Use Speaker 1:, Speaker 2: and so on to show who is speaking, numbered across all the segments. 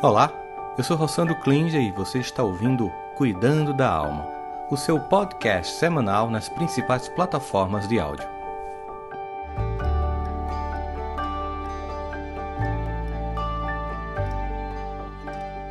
Speaker 1: Olá, eu sou Rossandro Klinger e você está ouvindo Cuidando da Alma, o seu podcast semanal nas principais plataformas de áudio.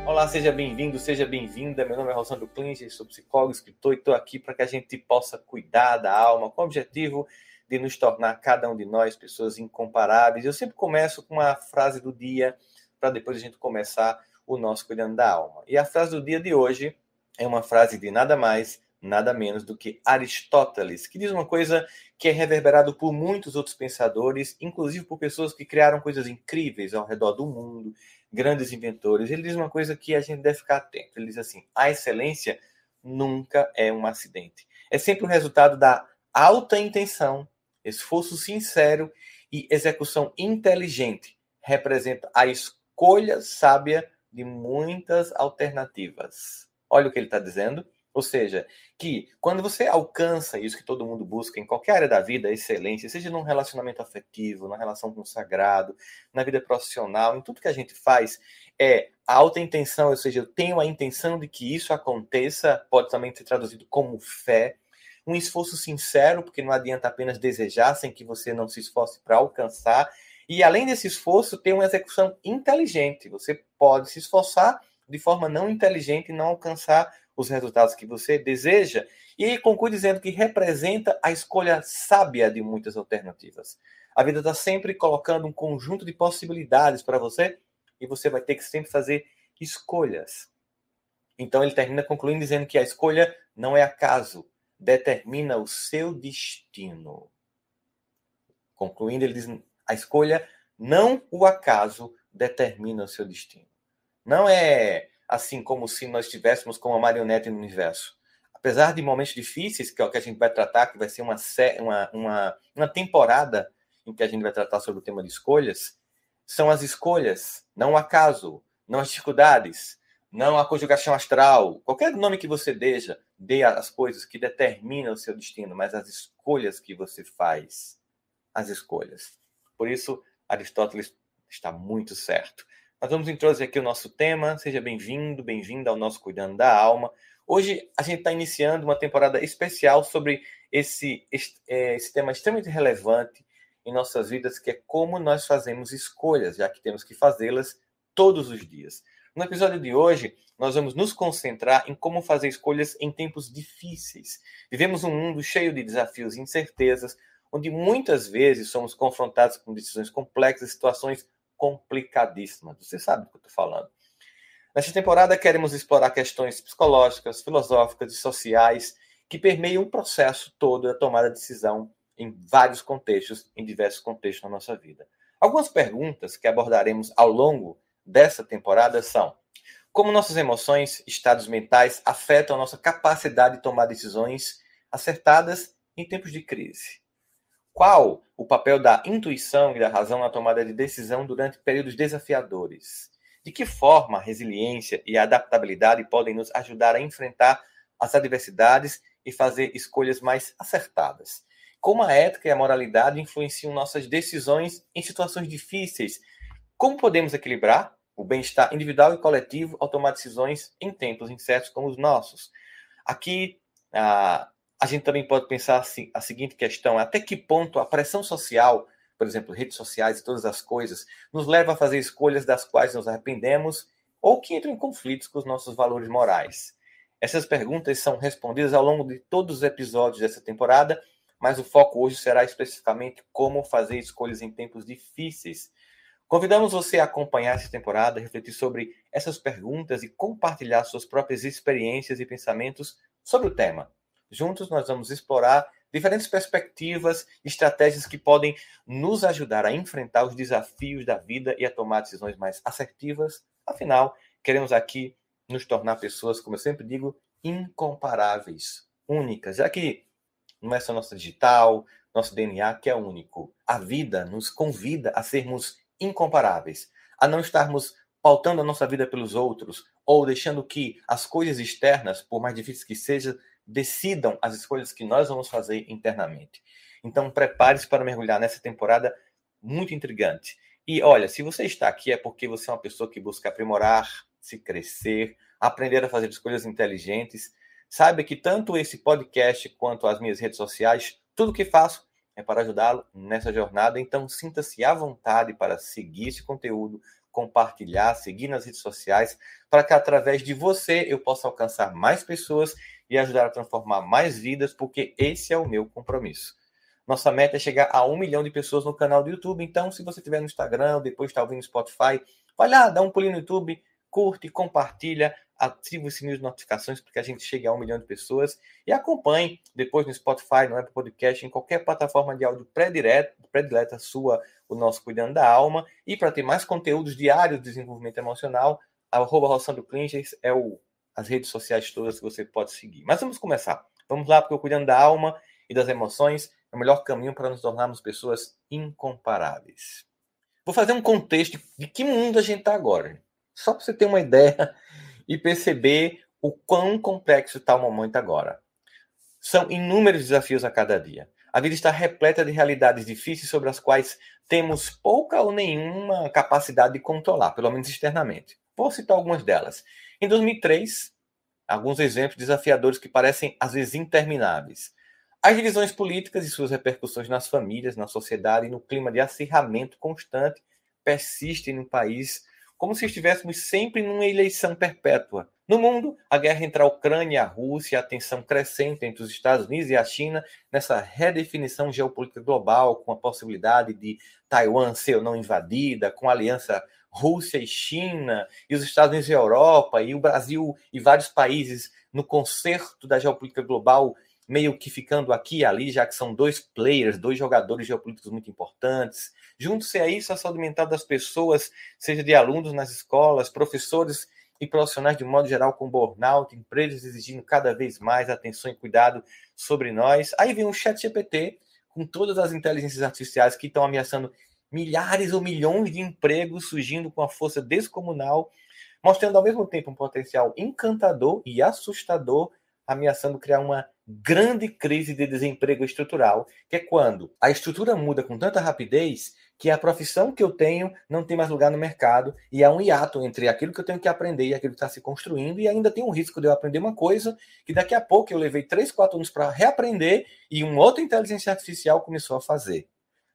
Speaker 1: Olá, seja bem-vindo, seja bem-vinda. Meu nome é Rossandro Klinger, sou psicólogo, escritor e estou aqui para que a gente possa cuidar da alma com o objetivo de nos tornar cada um de nós pessoas incomparáveis. Eu sempre começo com uma frase do dia para depois a gente começar o nosso Cuidando da Alma. E a frase do dia de hoje é uma frase de nada mais, nada menos do que Aristóteles, que diz uma coisa que é reverberado por muitos outros pensadores, inclusive por pessoas que criaram coisas incríveis ao redor do mundo, grandes inventores. Ele diz uma coisa que a gente deve ficar atento. Ele diz assim: a excelência nunca é um acidente. É sempre o resultado da alta intenção, esforço sincero e execução inteligente. Representa a escolha escolha sábia de muitas alternativas. Olha o que ele está dizendo. Ou seja, que quando você alcança isso que todo mundo busca em qualquer área da vida, excelência, seja num relacionamento afetivo, na relação com o sagrado, na vida profissional, em tudo que a gente faz, é a alta intenção, ou seja, eu tenho a intenção de que isso aconteça, pode também ser traduzido como fé, um esforço sincero, porque não adianta apenas desejar sem que você não se esforce para alcançar, e além desse esforço, tem uma execução inteligente. Você pode se esforçar de forma não inteligente e não alcançar os resultados que você deseja. E conclui dizendo que representa a escolha sábia de muitas alternativas. A vida está sempre colocando um conjunto de possibilidades para você e você vai ter que sempre fazer escolhas. Então ele termina concluindo dizendo que a escolha não é acaso, determina o seu destino. Concluindo, ele diz: a escolha, não o acaso, determina o seu destino. Não é assim como se nós estivéssemos com uma marionete no universo. Apesar de momentos difíceis, que é o que a gente vai tratar, que vai ser uma, uma, uma, uma temporada em que a gente vai tratar sobre o tema de escolhas, são as escolhas, não o acaso, não as dificuldades, não a conjugação astral, qualquer nome que você deixa, dê as coisas que determinam o seu destino, mas as escolhas que você faz, as escolhas. Por isso, Aristóteles está muito certo. Nós vamos introduzir aqui o nosso tema. Seja bem-vindo, bem-vinda ao nosso Cuidando da Alma. Hoje a gente está iniciando uma temporada especial sobre esse, é, esse tema extremamente relevante em nossas vidas, que é como nós fazemos escolhas, já que temos que fazê-las todos os dias. No episódio de hoje, nós vamos nos concentrar em como fazer escolhas em tempos difíceis. Vivemos um mundo cheio de desafios e incertezas, onde muitas vezes somos confrontados com decisões complexas, situações complicadíssimas. Você sabe do que eu estou falando. Nesta temporada, queremos explorar questões psicológicas, filosóficas e sociais que permeiam o processo todo da tomada de decisão em vários contextos, em diversos contextos na nossa vida. Algumas perguntas que abordaremos ao longo dessa temporada são: como nossas emoções, estados mentais afetam a nossa capacidade de tomar decisões acertadas em tempos de crise? Qual o papel da intuição e da razão na tomada de decisão durante períodos desafiadores? De que forma a resiliência e a adaptabilidade podem nos ajudar a enfrentar as adversidades e fazer escolhas mais acertadas? Como a ética e a moralidade influenciam nossas decisões em situações difíceis? Como podemos equilibrar o bem-estar individual e coletivo ao tomar decisões em tempos incertos como os nossos? Aqui, a a gente também pode pensar assim, a seguinte questão: até que ponto a pressão social, por exemplo, redes sociais e todas as coisas, nos leva a fazer escolhas das quais nos arrependemos ou que entram em conflitos com os nossos valores morais? Essas perguntas são respondidas ao longo de todos os episódios dessa temporada, mas o foco hoje será especificamente como fazer escolhas em tempos difíceis. Convidamos você a acompanhar essa temporada, refletir sobre essas perguntas e compartilhar suas próprias experiências e pensamentos sobre o tema. Juntos nós vamos explorar diferentes perspectivas, estratégias que podem nos ajudar a enfrentar os desafios da vida e a tomar decisões mais assertivas. Afinal, queremos aqui nos tornar pessoas, como eu sempre digo, incomparáveis, únicas, já que não é só nossa digital, nosso DNA que é único. A vida nos convida a sermos incomparáveis, a não estarmos pautando a nossa vida pelos outros ou deixando que as coisas externas, por mais difíceis que sejam, decidam as escolhas que nós vamos fazer internamente. Então, prepare-se para mergulhar nessa temporada muito intrigante. E olha, se você está aqui é porque você é uma pessoa que busca aprimorar, se crescer, aprender a fazer escolhas inteligentes. Saiba que tanto esse podcast quanto as minhas redes sociais, tudo que faço é para ajudá-lo nessa jornada. Então, sinta-se à vontade para seguir esse conteúdo, compartilhar, seguir nas redes sociais, para que através de você eu possa alcançar mais pessoas e ajudar a transformar mais vidas, porque esse é o meu compromisso. Nossa meta é chegar a um milhão de pessoas no canal do YouTube. Então, se você estiver no Instagram, depois está ouvindo no Spotify, vai lá, dá um pulinho no YouTube, curte, compartilha, ative o sininho de notificações para que a gente chegue a um milhão de pessoas e acompanhe depois no Spotify, no Apple Podcast, em qualquer plataforma de áudio predileta sua, o nosso Cuidando da Alma. E para ter mais conteúdos diários de desenvolvimento emocional, arroba Rossandro Klingers é o, as redes sociais todas que você pode seguir. Mas vamos começar. Vamos lá, porque Cuidando da Alma e das Emoções é o melhor caminho para nos tornarmos pessoas incomparáveis. Vou fazer um contexto de que mundo a gente está agora. Só para você ter uma ideia e perceber o quão complexo está o momento agora. São inúmeros desafios a cada dia. A vida está repleta de realidades difíceis sobre as quais temos pouca ou nenhuma capacidade de controlar, pelo menos externamente. Vou citar algumas delas. Em 2003, alguns exemplos desafiadores que parecem às vezes intermináveis. As divisões políticas e suas repercussões nas famílias, na sociedade e no clima de acirramento constante persistem no país como se estivéssemos sempre numa eleição perpétua. No mundo, a guerra entre a Ucrânia e a Rússia, a tensão crescente entre os Estados Unidos e a China, nessa redefinição geopolítica global, com a possibilidade de Taiwan ser ou não invadida, com a aliança Rússia e China, e os Estados Unidos e Europa, e o Brasil e vários países no concerto da geopolítica global meio que ficando aqui e ali, já que são dois players, dois jogadores geopolíticos muito importantes. Junto-se a isso a saúde mental das pessoas, seja de alunos nas escolas, professores e profissionais de modo geral com burnout, empresas exigindo cada vez mais atenção e cuidado sobre nós. Aí vem o chat GPT, com todas as inteligências artificiais que estão ameaçando milhares ou milhões de empregos surgindo com a força descomunal, mostrando ao mesmo tempo um potencial encantador e assustador ameaçando criar uma grande crise de desemprego estrutural, que é quando a estrutura muda com tanta rapidez que a profissão que eu tenho não tem mais lugar no mercado e há um hiato entre aquilo que eu tenho que aprender e aquilo que está se construindo e ainda tem um risco de eu aprender uma coisa que daqui a pouco eu levei três, quatro anos para reaprender e uma outra inteligência artificial começou a fazer.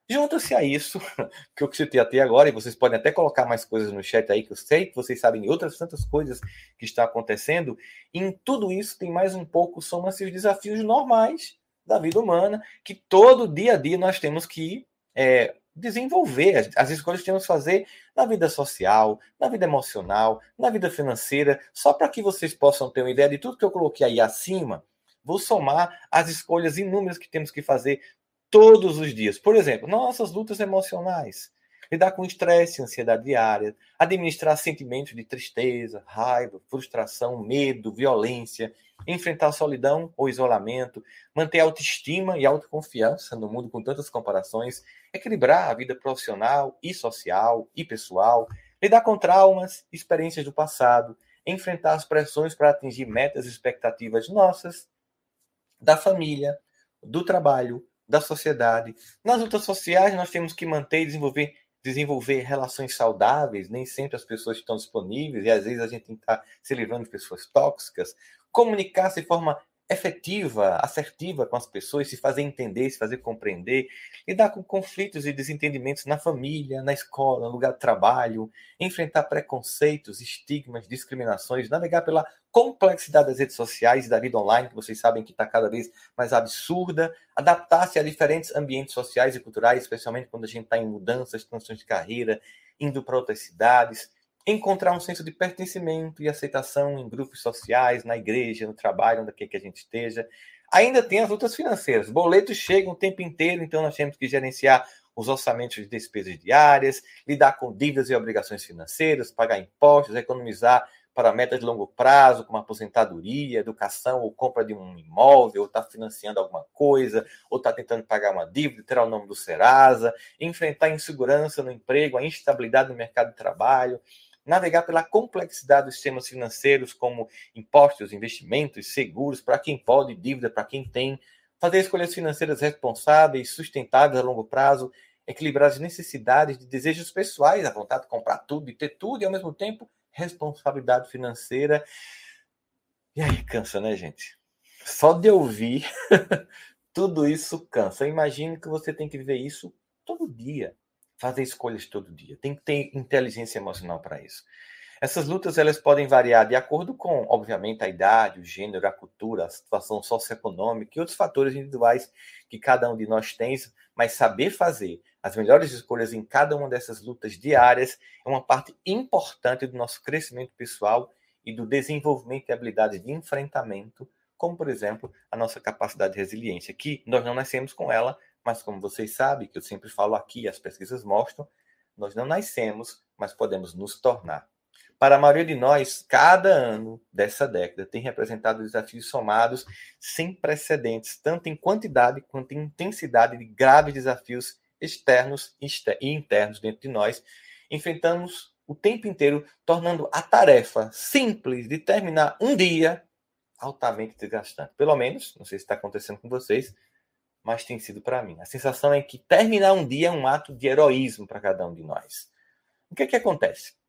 Speaker 1: Junta-se a isso que eu citei até agora, e vocês podem até colocar mais coisas no chat aí, que eu sei que vocês sabem outras tantas coisas que estão acontecendo. em tudo isso tem mais um pouco, soma-se os desafios normais da vida humana, que todo dia a dia nós temos que é, desenvolver, as escolhas que temos que fazer na vida social, na vida emocional, na vida financeira, só para que vocês possam ter uma ideia de tudo que eu coloquei aí acima. Vou somar as escolhas inúmeras que temos que fazer todos os dias. Por exemplo, nossas lutas emocionais, lidar com estresse, ansiedade diária, administrar sentimentos de tristeza, raiva, frustração, medo, violência, enfrentar solidão ou isolamento, manter autoestima e autoconfiança no mundo com tantas comparações, equilibrar a vida profissional e social e pessoal, lidar com traumas, experiências do passado, enfrentar as pressões para atingir metas e expectativas nossas, da família, do trabalho, da sociedade. Nas lutas sociais, nós temos que manter e desenvolver, desenvolver relações saudáveis, nem sempre as pessoas estão disponíveis, e às vezes a gente estar se livrando de pessoas tóxicas. Comunicar-se de forma efetiva, assertiva com as pessoas, se fazer entender, se fazer compreender, lidar com conflitos e desentendimentos na família, na escola, no lugar de trabalho, enfrentar preconceitos, estigmas, discriminações, navegar pela complexidade das redes sociais e da vida online, que vocês sabem que está cada vez mais absurda, adaptar-se a diferentes ambientes sociais e culturais, especialmente quando a gente está em mudanças, transições de carreira, indo para outras cidades, encontrar um senso de pertencimento e aceitação em grupos sociais, na igreja, no trabalho, onde quer que a gente esteja. Ainda tem as lutas financeiras. Boletos chegam o tempo inteiro, então nós temos que gerenciar os orçamentos de despesas diárias, lidar com dívidas e obrigações financeiras, pagar impostos, economizar para metas de longo prazo, como aposentadoria, educação ou compra de um imóvel, ou está financiando alguma coisa, ou está tentando pagar uma dívida, terá o nome do Serasa, enfrentar a insegurança no emprego, a instabilidade no mercado de trabalho, navegar pela complexidade dos sistemas financeiros, como impostos, investimentos, seguros, para quem pode, dívida para quem tem, fazer escolhas financeiras responsáveis, sustentáveis a longo prazo, equilibrar as necessidades de desejos pessoais, a vontade de comprar tudo e ter tudo, e ao mesmo tempo responsabilidade financeira. E aí cansa, né, gente? Só de ouvir tudo isso cansa. Imagine que você tem que viver isso todo dia, fazer escolhas todo dia. Tem que ter inteligência emocional para isso. Essas lutas elas podem variar de acordo com, obviamente, a idade, o gênero, a cultura, a situação socioeconômica e outros fatores individuais que cada um de nós tem, mas saber fazer as melhores escolhas em cada uma dessas lutas diárias é uma parte importante do nosso crescimento pessoal e do desenvolvimento de habilidades de enfrentamento, como, por exemplo, a nossa capacidade de resiliência, que nós não nascemos com ela, mas como vocês sabem, que eu sempre falo aqui, as pesquisas mostram, nós não nascemos, mas podemos nos tornar. Para a maioria de nós, cada ano dessa década tem representado desafios somados sem precedentes, tanto em quantidade quanto em intensidade de graves desafios externos e internos dentro de nós. Enfrentamos o tempo inteiro, tornando a tarefa simples de terminar um dia altamente desgastante. Pelo menos, não sei se está acontecendo com vocês, mas tem sido para mim. A sensação é que terminar um dia é um ato de heroísmo para cada um de nós. O que é que acontece?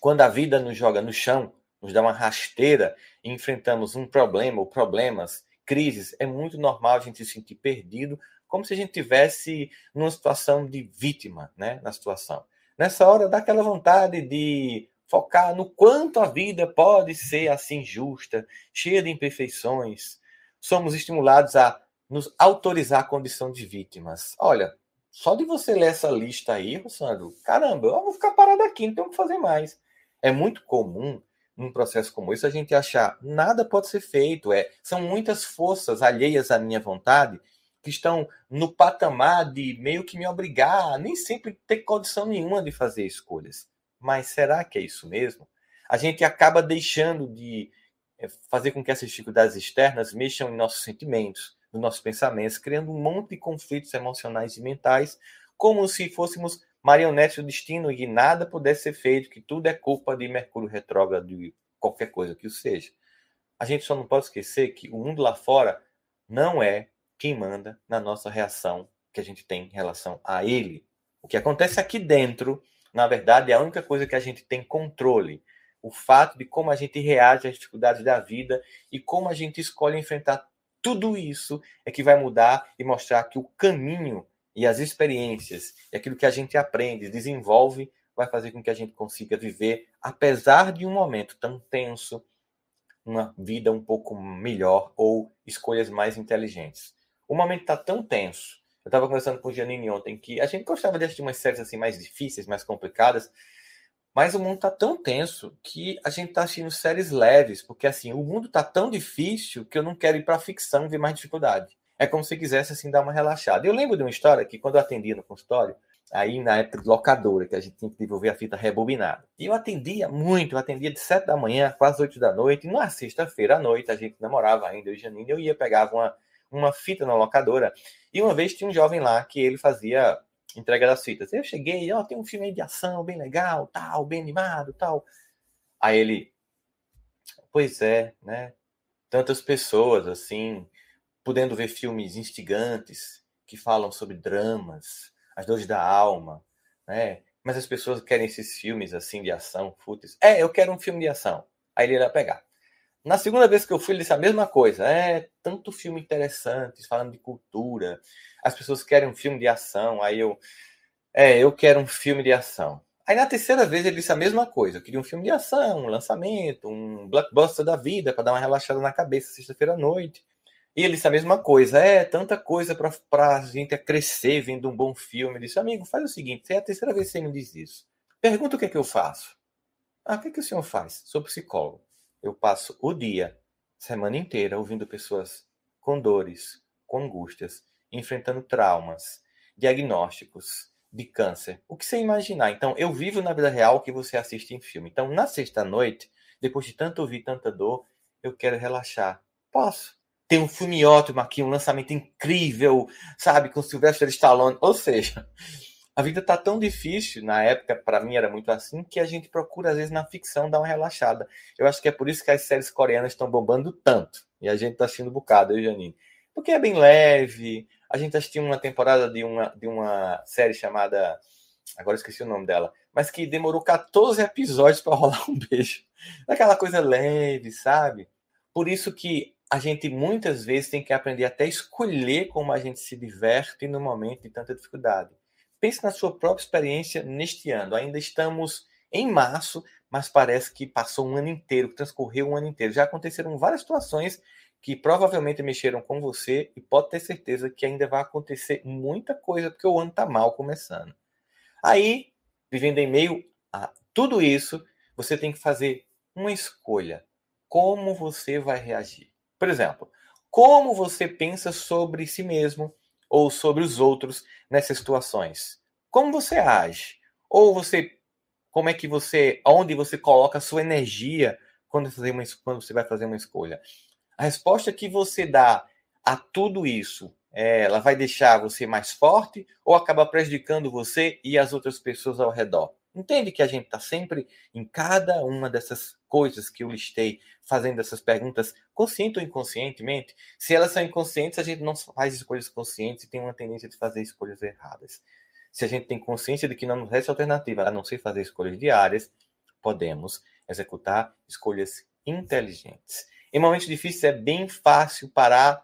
Speaker 1: Quando a vida nos joga no chão, nos dá uma rasteira e enfrentamos um problema ou problemas, crises, é muito normal a gente se sentir perdido, como se a gente tivesse numa situação de vítima, né, na situação. Nessa hora dá aquela vontade de focar no quanto a vida pode ser assim justa, cheia de imperfeições. Somos estimulados a nos autorizar a condição de vítimas. Olha, só de você ler essa lista aí, Rossandro, caramba, eu vou ficar parado aqui, não tenho o que fazer mais. É muito comum num processo como esse a gente achar nada pode ser feito, é, são muitas forças alheias à minha vontade que estão no patamar de meio que me obrigar a nem sempre ter condição nenhuma de fazer escolhas. Mas será que é isso mesmo? A gente acaba deixando de é, fazer com que essas dificuldades externas mexam em nossos sentimentos, nos nossos pensamentos, criando um monte de conflitos emocionais e mentais, como se fôssemos marionetes do destino e nada pudesse ser feito, que tudo é culpa de Mercúrio retrógrado e qualquer coisa que o seja. A gente só não pode esquecer que o mundo lá fora não é quem manda na nossa reação que a gente tem em relação a ele. O que acontece aqui dentro, na verdade, é a única coisa que a gente tem controle. O fato de como a gente reage às dificuldades da vida e como a gente escolhe enfrentar tudo isso é que vai mudar e mostrar que o caminho e as experiências e aquilo que a gente aprende, desenvolve, vai fazer com que a gente consiga viver, apesar de um momento tão tenso, uma vida um pouco melhor ou escolhas mais inteligentes. O momento está tão tenso. Eu estava conversando com o Janine ontem que a gente gostava de assistir umas séries assim mais difíceis, mais complicadas, mas o mundo está tão tenso que a gente está assistindo séries leves, porque assim, o mundo está tão difícil que eu não quero ir para ficção ver mais dificuldade. É como se quisesse assim dar uma relaxada. Eu lembro de uma história que quando eu atendia no consultório, aí na época de locadora, que a gente tinha que devolver a fita rebobinada. E eu atendia muito, eu atendia de 7 da manhã, quase 8 da noite, e na sexta-feira à noite, a gente namorava ainda, eu e Janine, eu ia, pegava uma, uma fita na locadora, e uma vez tinha um jovem lá que ele fazia entrega das fitas. Eu cheguei, ó, oh, tem um filme de ação bem legal, tal, bem animado, tal. Aí ele, pois é, né? Tantas pessoas assim, podendo ver filmes instigantes que falam sobre dramas, as dores da alma, né? Mas as pessoas querem esses filmes assim de ação, fúteis. É, eu quero um filme de ação. Aí ele ia pegar. Na segunda vez que eu fui, ele disse a mesma coisa. É, tanto filme interessante, falando de cultura. As pessoas querem um filme de ação. Aí eu, é, eu quero um filme de ação. Aí na terceira vez ele disse a mesma coisa. Eu queria um filme de ação, um lançamento, um blockbuster da vida para dar uma relaxada na cabeça sexta-feira à noite. E ele disse a mesma coisa. É, tanta coisa para a gente crescer vendo um bom filme. Ele disse, amigo, faz o seguinte, é a terceira vez que você me diz isso. Pergunta o que é que eu faço. Ah, o que, é que o senhor faz? Sou psicólogo eu passo o dia, semana inteira, ouvindo pessoas com dores, com angústias, enfrentando traumas, diagnósticos de câncer. O que você imaginar? Então, eu vivo na vida real que você assiste em filme. Então, na sexta-noite, depois de tanto ouvir tanta dor, eu quero relaxar. Posso. Tem um filme ótimo aqui, um lançamento incrível, sabe, com Sylvester Stallone. Ou seja, a vida tá tão difícil, na época, para mim era muito assim, que a gente procura, às vezes, na ficção dar uma relaxada. Eu acho que é por isso que as séries coreanas estão bombando tanto. E a gente tá assistindo um bocado, eu e Janine. Porque é bem leve, a gente assistiu uma temporada de uma, de uma série chamada. Agora esqueci o nome dela. Mas que demorou 14 episódios para rolar um beijo. Aquela coisa leve, sabe? Por isso que a gente muitas vezes tem que aprender até escolher como a gente se diverte no momento de tanta dificuldade. Pense na sua própria experiência neste ano. Ainda estamos em março, mas parece que passou um ano inteiro, transcorreu um ano inteiro. Já aconteceram várias situações que provavelmente mexeram com você e pode ter certeza que ainda vai acontecer muita coisa porque o ano está mal começando. Aí, vivendo em meio a tudo isso, você tem que fazer uma escolha. Como você vai reagir? Por exemplo, como você pensa sobre si mesmo ou sobre os outros nessas situações? Como você age? Ou você como é que você, onde você coloca a sua energia quando, fazer uma, quando você vai fazer uma escolha? A resposta que você dá a tudo isso, é, ela vai deixar você mais forte ou acaba prejudicando você e as outras pessoas ao redor? Entende que a gente está sempre em cada uma dessas coisas que eu listei, fazendo essas perguntas, consciente ou inconscientemente? Se elas são inconscientes, a gente não faz escolhas conscientes e tem uma tendência de fazer escolhas erradas. Se a gente tem consciência de que não nos resta alternativa a não ser fazer escolhas diárias, podemos executar escolhas inteligentes. Em momentos difíceis é bem fácil parar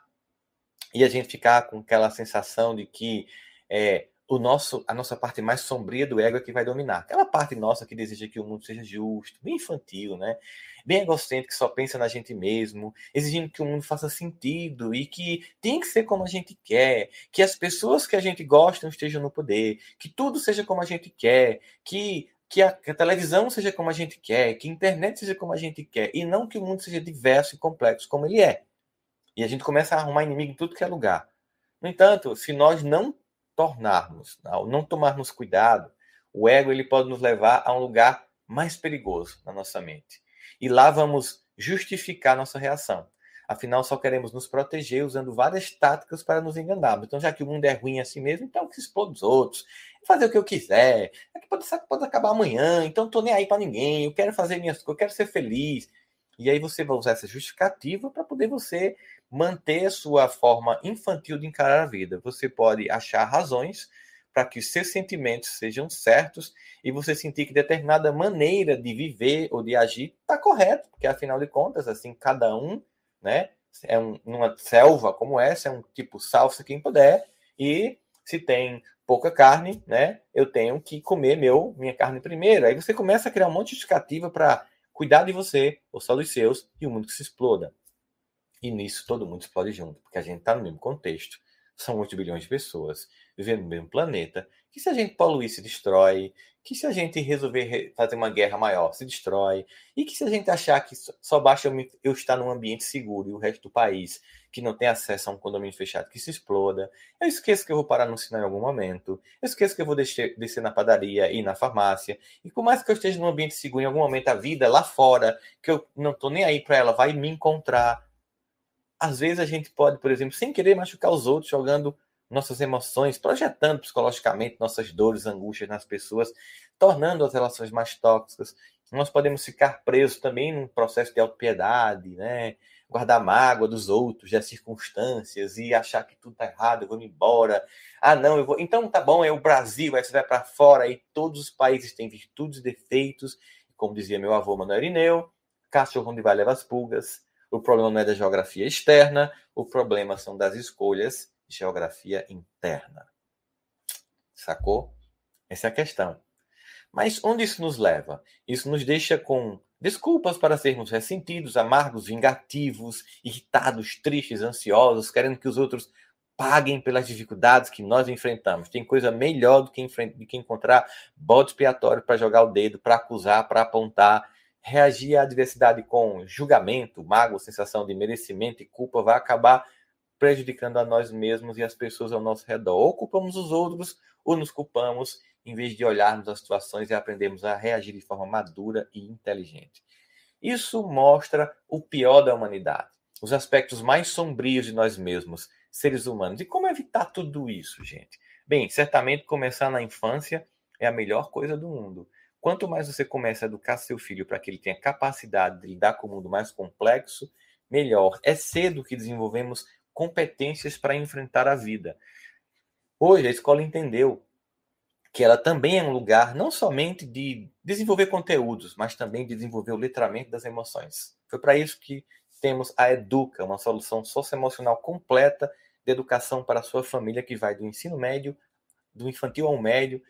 Speaker 1: e a gente ficar com aquela sensação de que é, o nosso, a nossa parte mais sombria do ego é que vai dominar. Aquela parte nossa que deseja que o mundo seja justo, bem infantil, né? Bem egocêntrico, que só pensa na gente mesmo, exigindo que o mundo faça sentido e que tem que ser como a gente quer, que as pessoas que a gente gosta estejam no poder, que tudo seja como a gente quer, que que a, que a, televisão seja como a gente quer, que a internet seja como a gente quer, e não que o mundo seja diverso e complexo como ele é. E a gente começa a arrumar inimigo em tudo que é lugar. No entanto, se nós não tornarmos, ao não tomarmos cuidado, o ego ele pode nos levar a um lugar mais perigoso na nossa mente. E lá vamos justificar nossa reação. Afinal, só queremos nos proteger usando várias táticas para nos enganarmos. Então, já que o mundo é ruim assim mesmo, então que se expor dos outros, fazer o que eu quiser. É que pode, pode acabar amanhã, então tô nem aí para ninguém. Eu quero fazer minhas coisas, eu quero ser feliz. E aí você vai usar essa justificativa para poder você manter sua forma infantil de encarar a vida. Você pode achar razões para que os seus sentimentos sejam certos e você sentir que determinada maneira de viver ou de agir está correto, porque afinal de contas, assim, cada um né? É um, selva como essa, é um tipo salsa quem puder, e se tem pouca carne, né? Eu tenho que comer meu minha carne primeiro. Aí você começa a criar um monte de justificativa para cuidar de você, ou só dos seus, e o mundo que se exploda. E nisso todo mundo explode junto, porque a gente está no mesmo contexto. São 8 bilhões de pessoas vivendo no mesmo planeta, que se a gente poluir, se destrói, que se a gente resolver fazer uma guerra maior, se destrói, e que se a gente achar que só basta eu, estar num ambiente seguro e o resto do país que não tem acesso a um condomínio fechado que se exploda, eu esqueço que eu vou parar no sinal em algum momento, eu esqueço que eu vou descer, descer na padaria e na farmácia, e por mais que eu esteja num ambiente seguro, em algum momento a vida lá fora, que eu não estou nem aí para ela, vai me encontrar. Às vezes a gente pode, por exemplo, sem querer machucar os outros, jogando nossas emoções, projetando psicologicamente nossas dores, angústias nas pessoas, tornando as relações mais tóxicas. Nós podemos ficar presos também num processo de autopiedade, né? guardar mágoa dos outros, das circunstâncias e achar que tudo está errado, eu vou embora. Ah, não, eu vou. Então tá bom, é o Brasil, aí você vai para fora, aí todos os países têm virtudes e defeitos. Como dizia meu avô Manuel Irineu, cachorro onde vai leva as pulgas. O problema não é da geografia externa, o problema são das escolhas geografia interna. Sacou? Essa é a questão. Mas onde isso nos leva? Isso nos deixa com desculpas para sermos ressentidos, amargos, vingativos, irritados, tristes, ansiosos, querendo que os outros paguem pelas dificuldades que nós enfrentamos. Tem coisa melhor do que, do que encontrar bode expiatório para jogar o dedo, para acusar, para apontar. Reagir à adversidade com julgamento, mágoa, sensação de merecimento e culpa vai acabar prejudicando a nós mesmos e as pessoas ao nosso redor. Ou culpamos os outros, ou nos culpamos, em vez de olharmos as situações e aprendermos a reagir de forma madura e inteligente. Isso mostra o pior da humanidade, os aspectos mais sombrios de nós mesmos, seres humanos. E como evitar tudo isso, gente? Bem, certamente começar na infância é a melhor coisa do mundo. Quanto mais você começa a educar seu filho para que ele tenha capacidade de lidar com o mundo mais complexo, melhor. É cedo que desenvolvemos competências para enfrentar a vida. Hoje a escola entendeu que ela também é um lugar não somente de desenvolver conteúdos, mas também de desenvolver o letramento das emoções. Foi para isso que temos a Educa, uma solução socioemocional completa de educação para a sua família que vai do ensino médio, do infantil ao médio,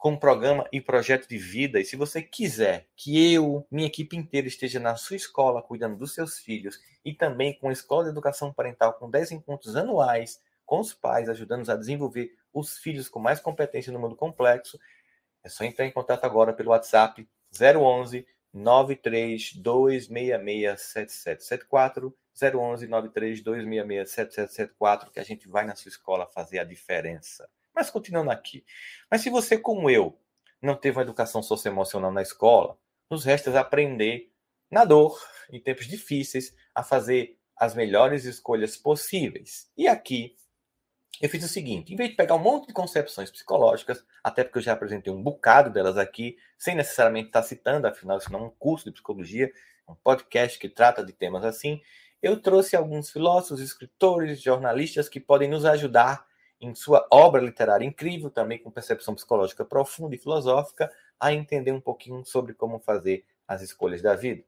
Speaker 1: com programa e projeto de vida. E se você quiser que eu, minha equipe inteira, esteja na sua escola cuidando dos seus filhos e também com a Escola de Educação Parental com 10 encontros anuais com os pais, ajudando-os a desenvolver os filhos com mais competência no mundo complexo, é só entrar em contato agora pelo WhatsApp 011 932667774 011 932667774 que a gente vai na sua escola fazer a diferença. Mas continuando aqui. Mas se você, como eu, não teve uma educação socioemocional na escola, nos resta aprender na dor, em tempos difíceis, a fazer as melhores escolhas possíveis. E aqui eu fiz o seguinte: em vez de pegar um monte de concepções psicológicas, até porque eu já apresentei um bocado delas aqui, sem necessariamente estar citando, afinal, isso não é um curso de psicologia, é um podcast que trata de temas assim, eu trouxe alguns filósofos, escritores, jornalistas que podem nos ajudar em sua obra literária incrível, também com percepção psicológica profunda e filosófica, a entender um pouquinho sobre como fazer as escolhas da vida.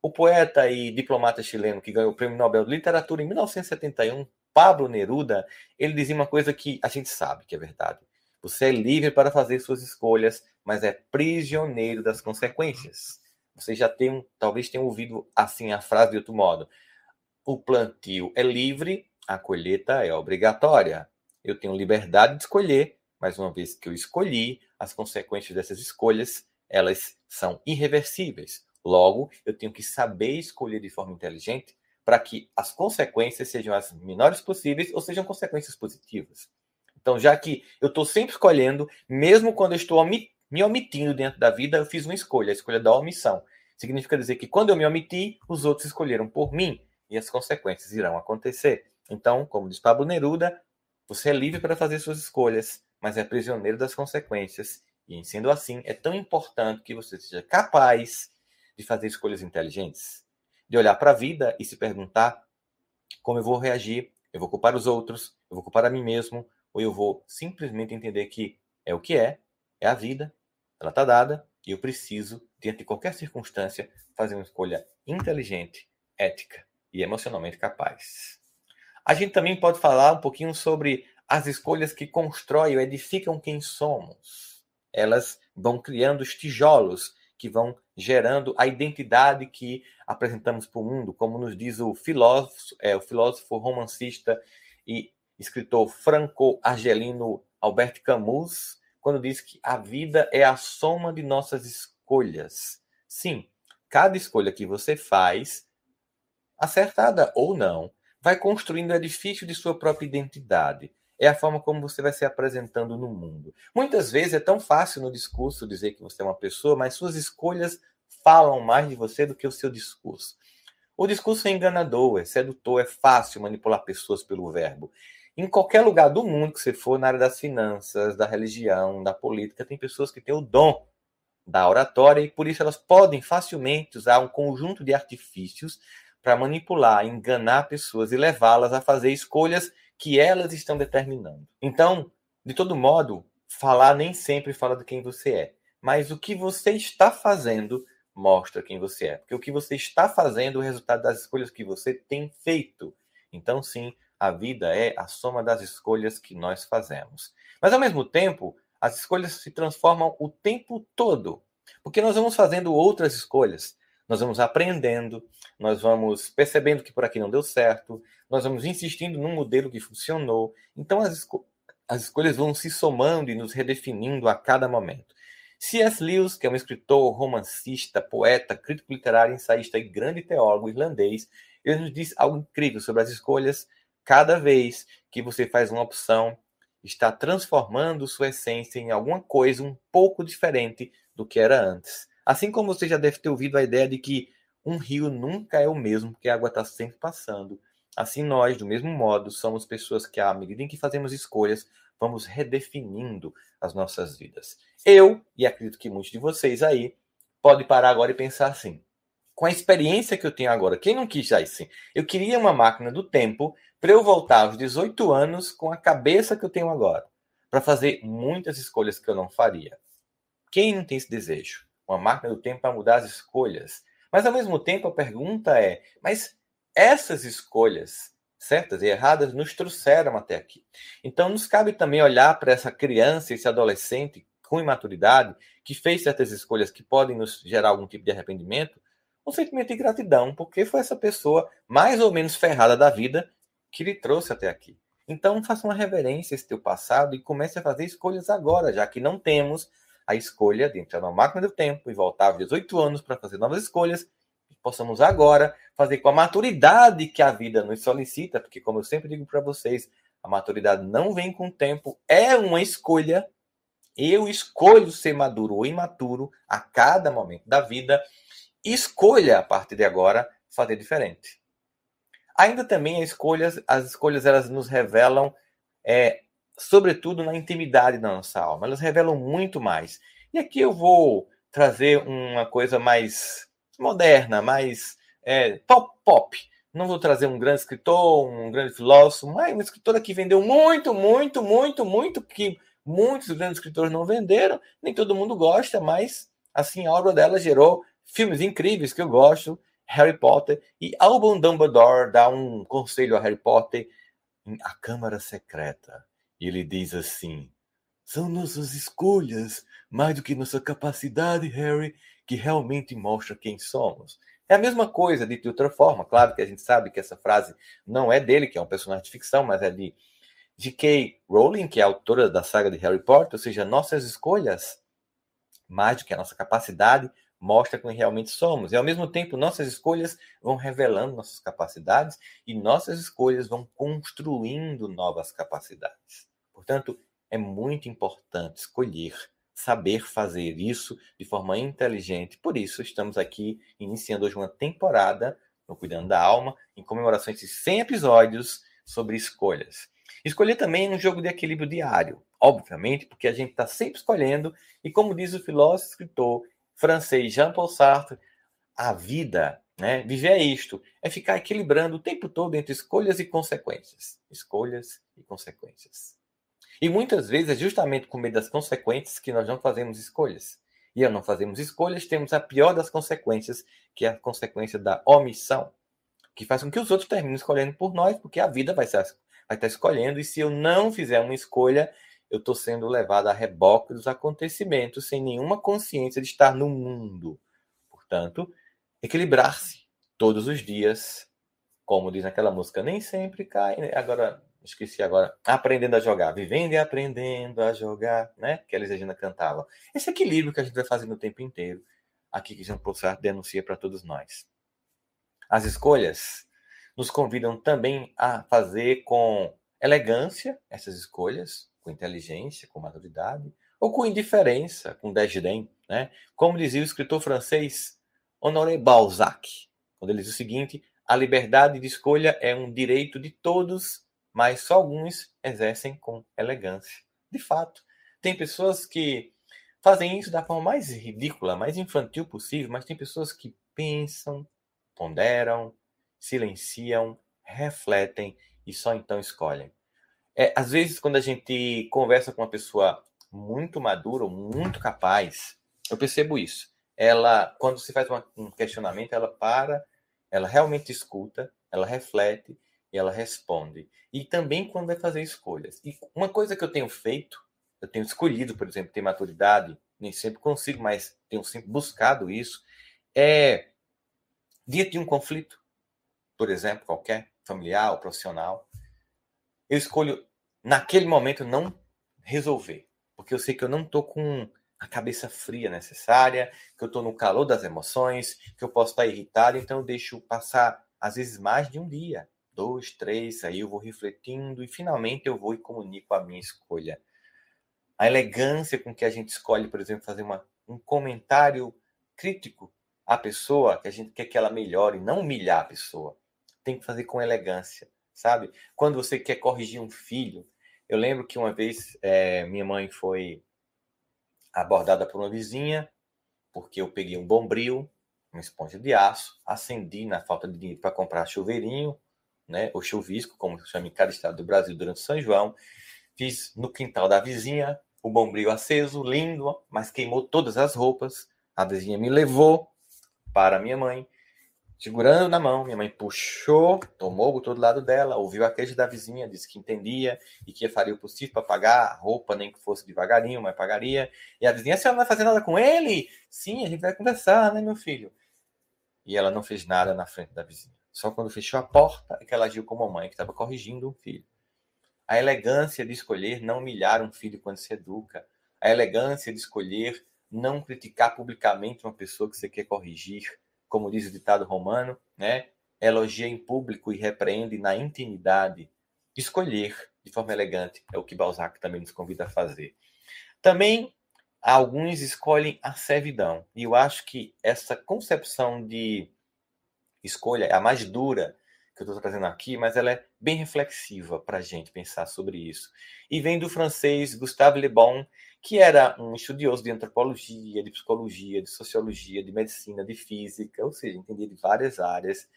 Speaker 1: O poeta e diplomata chileno que ganhou o Prêmio Nobel de Literatura em 1971, Pablo Neruda, ele dizia uma coisa que a gente sabe que é verdade. Você é livre para fazer suas escolhas, mas é prisioneiro das consequências. Você já tem, talvez tenha ouvido assim a frase de outro modo. O plantio é livre, a colheita é obrigatória. Eu tenho liberdade de escolher, mas uma vez que eu escolhi, as consequências dessas escolhas, elas são irreversíveis. Logo, eu tenho que saber escolher de forma inteligente para que as consequências sejam as menores possíveis ou sejam consequências positivas. Então, já que eu estou sempre escolhendo, mesmo quando eu estou me omitindo dentro da vida, eu fiz uma escolha, a escolha da omissão. Significa dizer que quando eu me omiti, os outros escolheram por mim e as consequências irão acontecer. Então, como diz Pablo Neruda, você é livre para fazer suas escolhas, mas é prisioneiro das consequências. E, sendo assim, é tão importante que você seja capaz de fazer escolhas inteligentes de olhar para a vida e se perguntar como eu vou reagir, eu vou culpar os outros, eu vou culpar a mim mesmo, ou eu vou simplesmente entender que é o que é, é a vida, ela está dada e eu preciso, diante de qualquer circunstância, fazer uma escolha inteligente, ética e emocionalmente capaz. A gente também pode falar um pouquinho sobre as escolhas que constroem ou edificam quem somos. Elas vão criando os tijolos que vão gerando a identidade que apresentamos para o mundo, como nos diz o filósofo, é, o filósofo romancista e escritor franco-argelino Albert Camus, quando diz que a vida é a soma de nossas escolhas. Sim, cada escolha que você faz, acertada ou não, vai construindo o edifício de sua própria identidade é a forma como você vai se apresentando no mundo. Muitas vezes é tão fácil no discurso dizer que você é uma pessoa, mas suas escolhas falam mais de você do que o seu discurso. O discurso é enganador, é sedutor, é fácil manipular pessoas pelo verbo. Em qualquer lugar do mundo que você for, na área das finanças, da religião, da política, tem pessoas que têm o dom da oratória e por isso elas podem facilmente usar um conjunto de artifícios para manipular, enganar pessoas e levá-las a fazer escolhas que elas estão determinando. Então, de todo modo, falar nem sempre fala de quem você é, mas o que você está fazendo mostra quem você é. Porque o que você está fazendo é o resultado das escolhas que você tem feito. Então, sim, a vida é a soma das escolhas que nós fazemos. Mas, ao mesmo tempo, as escolhas se transformam o tempo todo. Porque nós vamos fazendo outras escolhas nós vamos aprendendo, nós vamos percebendo que por aqui não deu certo, nós vamos insistindo num modelo que funcionou. Então as, esco as escolhas vão se somando e nos redefinindo a cada momento. C.S. Lewis, que é um escritor, romancista, poeta, crítico literário, ensaísta e grande teólogo irlandês, ele nos diz algo incrível sobre as escolhas. Cada vez que você faz uma opção, está transformando sua essência em alguma coisa um pouco diferente do que era antes. Assim como você já deve ter ouvido a ideia de que um rio nunca é o mesmo, porque a água está sempre passando. Assim, nós, do mesmo modo, somos pessoas que, à medida em que fazemos escolhas, vamos redefinindo as nossas vidas. Eu, e acredito que muitos de vocês aí, podem parar agora e pensar assim: com a experiência que eu tenho agora. Quem não quis já isso? Eu queria uma máquina do tempo para eu voltar aos 18 anos com a cabeça que eu tenho agora, para fazer muitas escolhas que eu não faria. Quem não tem esse desejo? Uma máquina do tempo para mudar as escolhas. Mas ao mesmo tempo a pergunta é: mas essas escolhas certas e erradas nos trouxeram até aqui. Então nos cabe também olhar para essa criança, esse adolescente com imaturidade, que fez certas escolhas que podem nos gerar algum tipo de arrependimento, um sentimento de gratidão, porque foi essa pessoa mais ou menos ferrada da vida que lhe trouxe até aqui. Então faça uma reverência a esse teu passado e comece a fazer escolhas agora, já que não temos a escolha de entrar na máquina do tempo e voltar aos 18 anos para fazer novas escolhas, possamos agora fazer com a maturidade que a vida nos solicita, porque como eu sempre digo para vocês, a maturidade não vem com o tempo, é uma escolha eu escolho ser maduro ou imaturo a cada momento da vida. Escolha a partir de agora fazer diferente. Ainda também as escolhas, as escolhas elas nos revelam, é, sobretudo na intimidade da nossa alma. Elas revelam muito mais. E aqui eu vou trazer uma coisa mais moderna, mais é, pop, pop. Não vou trazer um grande escritor, um grande filósofo, mas uma escritora que vendeu muito, muito, muito, muito, que Muitos grandes escritores não venderam, nem todo mundo gosta, mas assim a obra dela gerou filmes incríveis que eu gosto, Harry Potter e Album Dumbledore dá um conselho a Harry Potter A Câmara Secreta. E ele diz assim: "São nossas escolhas, mais do que nossa capacidade, Harry, que realmente mostra quem somos." É a mesma coisa, de outra forma. Claro que a gente sabe que essa frase não é dele, que é um personagem de ficção, mas é de J.K. Rowling, que é autora da saga de Harry Potter, ou seja, nossas escolhas, mais do que a nossa capacidade, mostra quem realmente somos. E ao mesmo tempo, nossas escolhas vão revelando nossas capacidades e nossas escolhas vão construindo novas capacidades. Portanto, é muito importante escolher, saber fazer isso de forma inteligente. Por isso, estamos aqui iniciando hoje uma temporada no Cuidando da Alma, em comemoração de 100 episódios sobre escolhas. Escolher também um jogo de equilíbrio diário, obviamente, porque a gente está sempre escolhendo, e como diz o filósofo escritor francês Jean-Paul Sartre, a vida, né, viver é isto, é ficar equilibrando o tempo todo entre escolhas e consequências. Escolhas e consequências. E muitas vezes é justamente com medo das consequências que nós não fazemos escolhas. E ao não fazermos escolhas, temos a pior das consequências, que é a consequência da omissão, que faz com que os outros terminem escolhendo por nós, porque a vida vai vai estar escolhendo, e se eu não fizer uma escolha, eu estou sendo levado a reboque dos acontecimentos, sem nenhuma consciência de estar no mundo. Portanto, equilibrar-se todos os dias, como diz naquela música, nem sempre cai. Né? Agora, esqueci agora, aprendendo a jogar, vivendo e aprendendo a jogar, né? Que a Elis cantava. Esse equilíbrio que a gente vai fazendo o tempo inteiro, aqui que Jean Paul Sartre denuncia para todos nós. As escolhas nos convidam também a fazer com elegância essas escolhas, com inteligência, com maturidade, ou com indiferença, com desdém. Né? Como dizia o escritor francês Honoré Balzac, quando ele diz o seguinte: a liberdade de escolha é um direito de todos, mas só alguns exercem com elegância. De fato, tem pessoas que fazem isso da forma mais ridícula, mais infantil possível, mas tem pessoas que pensam, ponderam, silenciam, refletem e só então escolhem. É, às vezes, quando a gente conversa com uma pessoa muito madura, muito capaz, eu percebo isso. Ela, quando se faz uma, um questionamento, ela para, ela realmente escuta, ela reflete e ela responde. E também quando vai fazer escolhas. E uma coisa que eu tenho feito, eu tenho escolhido, por exemplo, ter maturidade, nem sempre consigo, mas tenho sempre buscado isso, é diante de um conflito, por exemplo, qualquer, familiar ou profissional, eu escolho naquele momento não resolver, porque eu sei que eu não estou com a cabeça fria necessária, que eu estou no calor das emoções, que eu posso estar irritado, então eu deixo passar às vezes mais de um dia, dois, três, aí eu vou refletindo e finalmente eu vou e comunico a minha escolha. A elegância com que a gente escolhe, por exemplo, fazer uma, um comentário crítico à pessoa, que a gente quer que ela melhore, não humilhar a pessoa tem que fazer com elegância, sabe? Quando você quer corrigir um filho, eu lembro que uma vez é, minha mãe foi abordada por uma vizinha, porque eu peguei um bombril uma esponja de aço, acendi na falta de dinheiro para comprar chuveirinho, né, chuvisco, como se chama em cada estado do Brasil durante São João. Fiz no quintal da vizinha, o bombril aceso, lindo, mas queimou todas as roupas. A vizinha me levou para minha mãe, segurando na mão. Minha mãe puxou, tomou, botou do lado dela, ouviu a queixa da vizinha, disse que entendia e que faria o possível para pagar a roupa, nem que fosse devagarinho, mas pagaria. E a vizinha, a senhora não vai fazer nada com ele? Sim, a gente vai conversar, né, meu filho? E ela não fez nada na frente da vizinha. Só quando fechou a porta é que ela agiu como a mãe que estava corrigindo um filho. A elegância de escolher não humilhar um filho quando se educa. A elegância de escolher não criticar publicamente uma pessoa que você quer corrigir, como diz o ditado romano, né? Elogia em público e repreende na intimidade. Escolher de forma elegante é o que Balzac também nos convida a fazer. Também alguns escolhem a servidão. E eu acho que essa concepção de escolha é a mais dura que eu estou trazendo aqui, mas ela é bem reflexiva para a gente pensar sobre isso. E vem do francês Gustave Le Bon, que era um estudioso de antropologia, de psicologia, de sociologia, de medicina, de física, ou seja, entendia de várias áreas.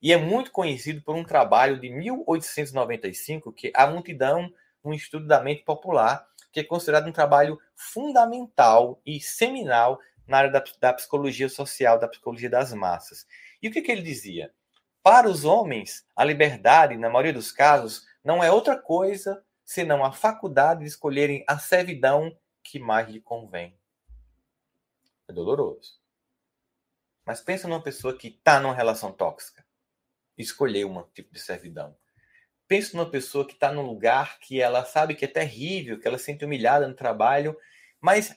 Speaker 1: E é muito conhecido por um trabalho de 1895, que é A Multidão, um estudo da mente popular, que é considerado um trabalho fundamental e seminal na área da, da psicologia social, da psicologia das massas. E o que, que ele dizia? Para os homens, a liberdade, na maioria dos casos, não é outra coisa senão a faculdade de escolherem a servidão que mais lhe convém. É doloroso. Mas pensa numa pessoa que está numa relação tóxica. Escolher um tipo de servidão. Pensa numa pessoa que está num lugar que ela sabe que é terrível, que ela se sente humilhada no trabalho, mas